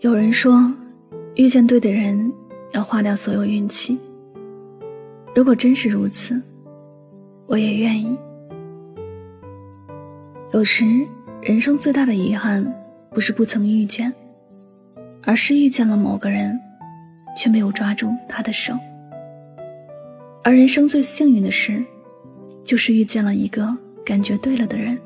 有人说，遇见对的人要花掉所有运气。如果真是如此，我也愿意。有时，人生最大的遗憾，不是不曾遇见，而是遇见了某个人，却没有抓住他的手。而人生最幸运的事，就是遇见了一个感觉对了的人，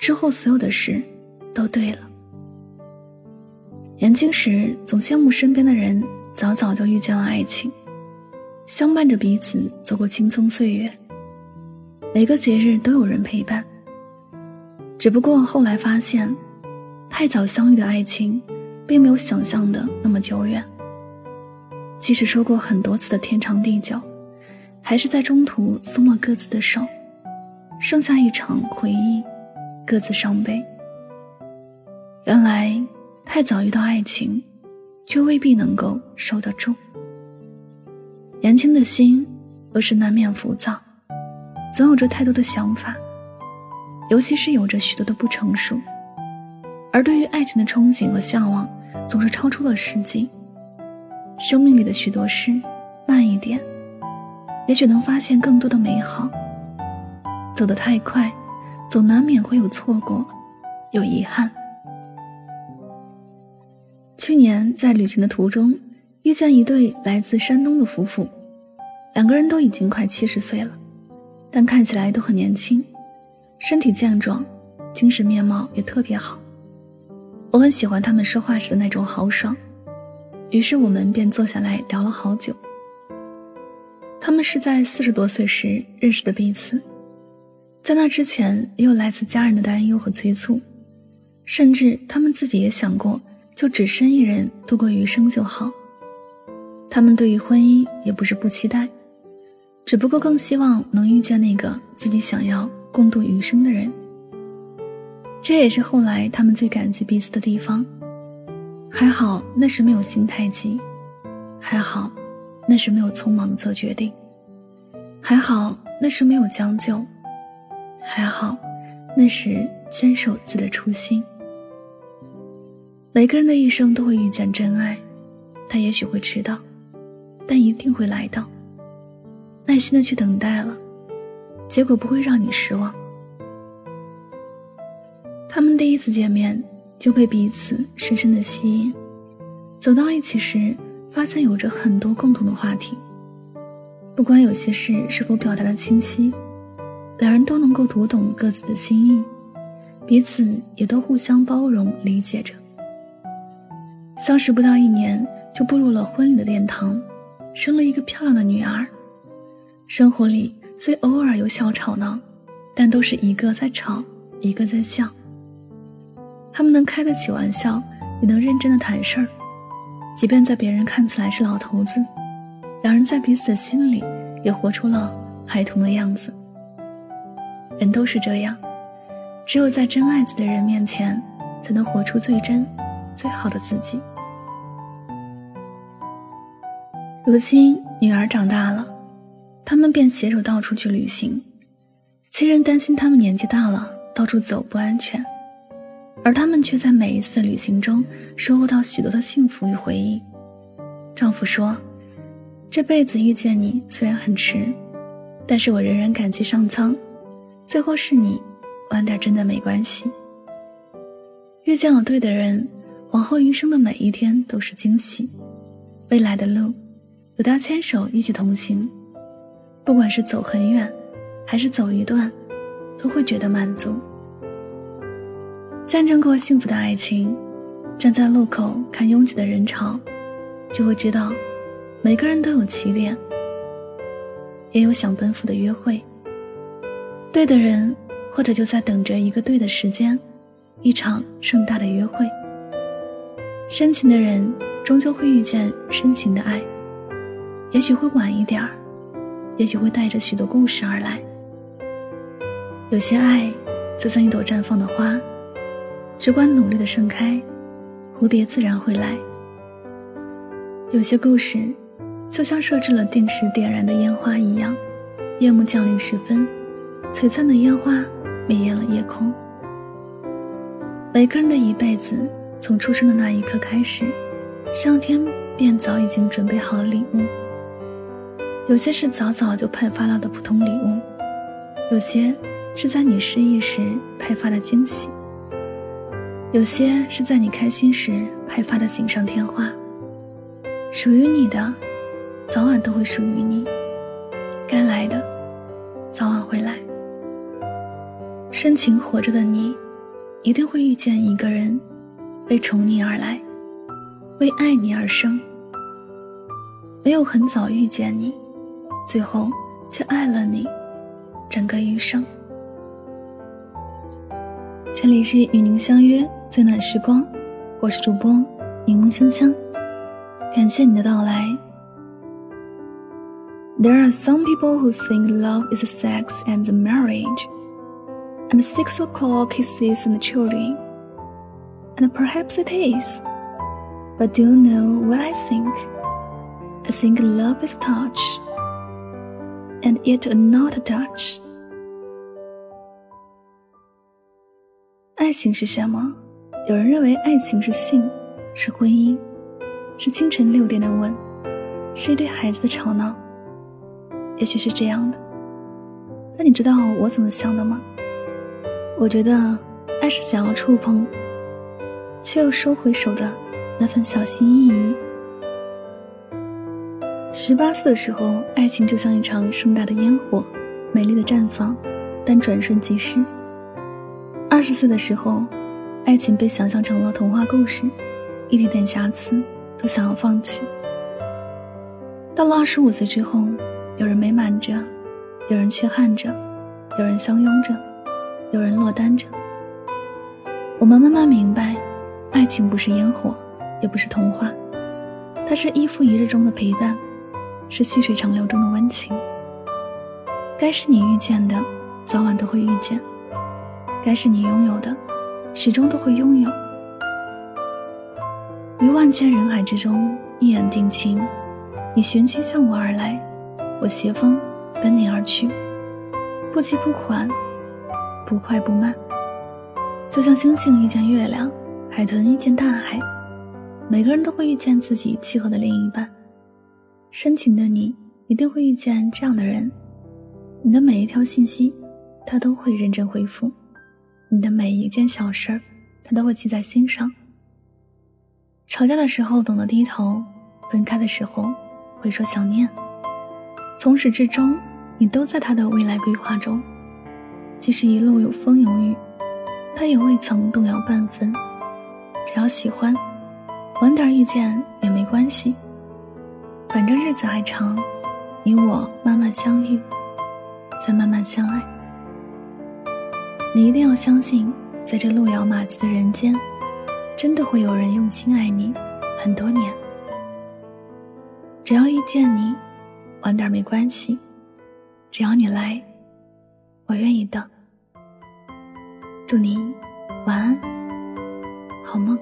之后所有的事都对了。年轻时总羡慕身边的人早早就遇见了爱情，相伴着彼此走过青葱岁月，每个节日都有人陪伴。只不过后来发现，太早相遇的爱情，并没有想象的那么久远。即使说过很多次的天长地久，还是在中途松了各自的手，剩下一场回忆，各自伤悲。原来。太早遇到爱情，却未必能够守得住。年轻的心若是难免浮躁，总有着太多的想法，尤其是有着许多的不成熟。而对于爱情的憧憬和向往，总是超出了实际。生命里的许多事，慢一点，也许能发现更多的美好。走得太快，总难免会有错过，有遗憾。去年在旅行的途中，遇见一对来自山东的夫妇，两个人都已经快七十岁了，但看起来都很年轻，身体健壮，精神面貌也特别好。我很喜欢他们说话时的那种豪爽，于是我们便坐下来聊了好久。他们是在四十多岁时认识的彼此，在那之前也有来自家人的担忧和催促，甚至他们自己也想过。就只身一人度过余生就好。他们对于婚姻也不是不期待，只不过更希望能遇见那个自己想要共度余生的人。这也是后来他们最感激彼此的地方。还好那时没有心太急，还好那时没有匆忙的做决定，还好那时没有将就，还好那时坚守自己的初心。每个人的一生都会遇见真爱，他也许会迟到，但一定会来到。耐心的去等待了，结果不会让你失望。他们第一次见面就被彼此深深的吸引，走到一起时，发现有着很多共同的话题。不管有些事是否表达的清晰，两人都能够读懂各自的心意，彼此也都互相包容理解着。相识不到一年，就步入了婚礼的殿堂，生了一个漂亮的女儿。生活里虽偶尔有小吵闹，但都是一个在吵，一个在笑。他们能开得起玩笑，也能认真的谈事儿。即便在别人看起来是老头子，两人在彼此的心里也活出了孩童的样子。人都是这样，只有在真爱自己的人面前，才能活出最真。最好的自己。如今女儿长大了，他们便携手到处去旅行。亲人担心他们年纪大了，到处走不安全，而他们却在每一次旅行中收获到许多的幸福与回忆。丈夫说：“这辈子遇见你虽然很迟，但是我仍然感激上苍。最后是你，晚点真的没关系。遇见了对的人。”往后余生的每一天都是惊喜，未来的路有他牵手一起同行，不管是走很远，还是走一段，都会觉得满足。见证过幸福的爱情，站在路口看拥挤的人潮，就会知道，每个人都有起点，也有想奔赴的约会。对的人，或者就在等着一个对的时间，一场盛大的约会。深情的人，终究会遇见深情的爱，也许会晚一点儿，也许会带着许多故事而来。有些爱，就像一朵绽放的花。只管努力的盛开，蝴蝶自然会来。有些故事，就像设置了定时点燃的烟花一样，夜幕降临时分，璀璨的烟花灭艳了夜空。每个人的一辈子，从出生的那一刻开始，上天便早已经准备好了礼物。有些是早早就派发了的普通礼物，有些是在你失意时派发的惊喜。有些是在你开心时派发的锦上添花，属于你的，早晚都会属于你；该来的，早晚会来。深情活着的你，一定会遇见一个人，为宠你而来，为爱你而生。没有很早遇见你，最后却爱了你，整个余生。这里是与您相约。最暖时光，我是主播柠檬香香，感谢你的到来。There are some people who think love is sex and marriage, and six o'clock kisses and children, and perhaps it is. But do you know what I think? I think love is touch, And yet not touch. 爱情是什么？有人认为爱情是性，是婚姻，是清晨六点的吻，是一对孩子的吵闹。也许是这样的，但你知道我怎么想的吗？我觉得，爱是想要触碰，却又收回手的那份小心翼翼。十八岁的时候，爱情就像一场盛大的烟火，美丽的绽放，但转瞬即逝。二十岁的时候。爱情被想象成了童话故事，一点点瑕疵都想要放弃。到了二十五岁之后，有人美满着，有人缺憾着，有人相拥着，有人落单着。我们慢慢明白，爱情不是烟火，也不是童话，它是一复一日中的陪伴，是细水长流中的温情。该是你遇见的，早晚都会遇见；该是你拥有的。始终都会拥有。于万千人海之中，一眼定情。你寻机向我而来，我携风奔你而去，不急不缓，不快不慢。就像星星遇见月亮，海豚遇见大海，每个人都会遇见自己契合的另一半。深情的你，一定会遇见这样的人。你的每一条信息，他都会认真回复。你的每一件小事儿，他都会记在心上。吵架的时候懂得低头，分开的时候会说想念。从始至终，你都在他的未来规划中。即使一路有风有雨，他也未曾动摇半分。只要喜欢，晚点遇见也没关系。反正日子还长，你我慢慢相遇，再慢慢相爱。你一定要相信，在这路遥马急的人间，真的会有人用心爱你很多年。只要遇见你，晚点没关系，只要你来，我愿意等。祝你晚安，好梦。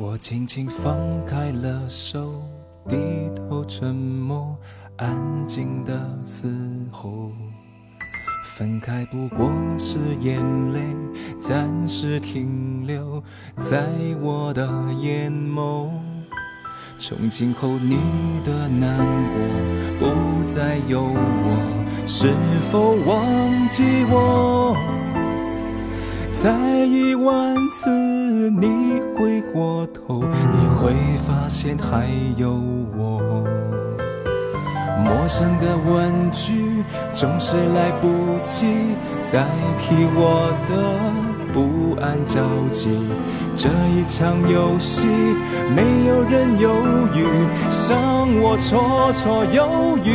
我轻轻放开了手，低头沉默，安静的嘶吼。分开不过是眼泪暂时停留在我的眼眸，从今后你的难过不再有我，是否忘记我？再一万次你回过头，你会发现还有我。陌生的问句总是来不及代替我的不安着急。这一场游戏，没有人犹豫，让我绰绰有余。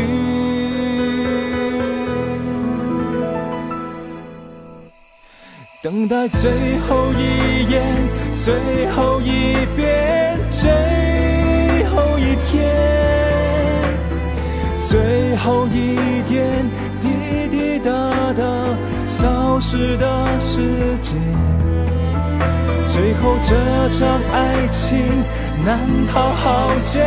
等待最后一眼，最后一遍，最后一天，最后一消失的时间。最后这场爱情难逃浩劫，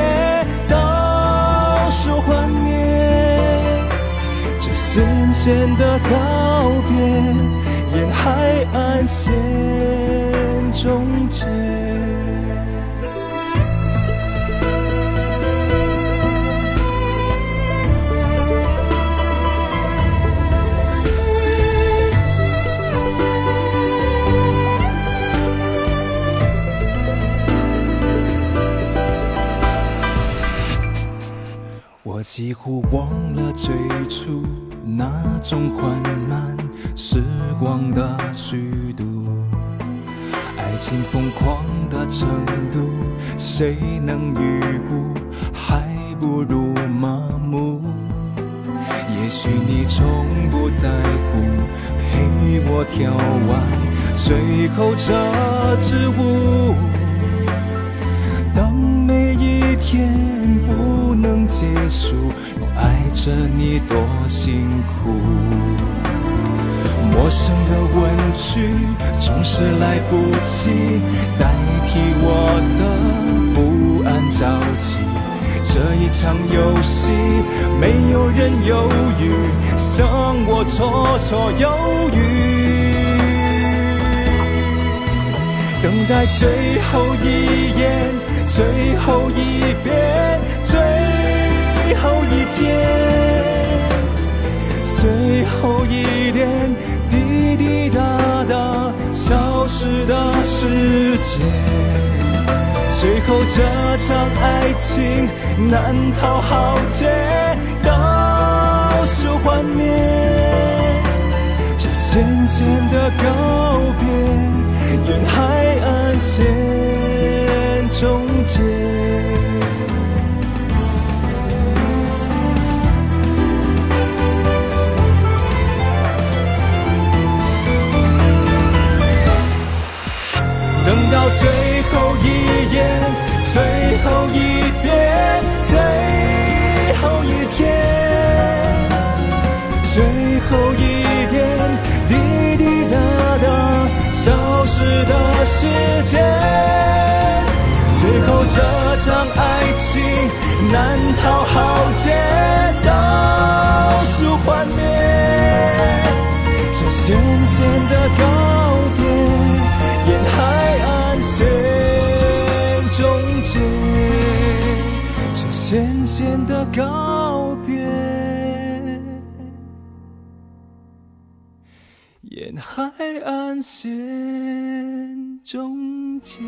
倒数幻灭，这咸咸的告别。沿海岸线终结。几乎忘了最初那种缓慢。时光的虚度，爱情疯狂的程度，谁能预估？还不如麻木。也许你从不在乎，陪我跳完最后这支舞。天不能结束，我爱着你多辛苦。陌生的问句总是来不及代替我的不安着急。这一场游戏，没有人犹豫，像我绰绰有余。等待最后一眼，最后一遍，最后一天，最后一点。滴滴答答消失的时间，最后这场爱情难逃浩劫，倒数幻灭，这咸咸的告别，沿海岸线终等。到最后一眼，最后一遍，最这场爱情难逃浩劫，倒数幻灭，这咸咸的告别，沿海岸。线终结，这咸咸的告别，沿海岸线终结。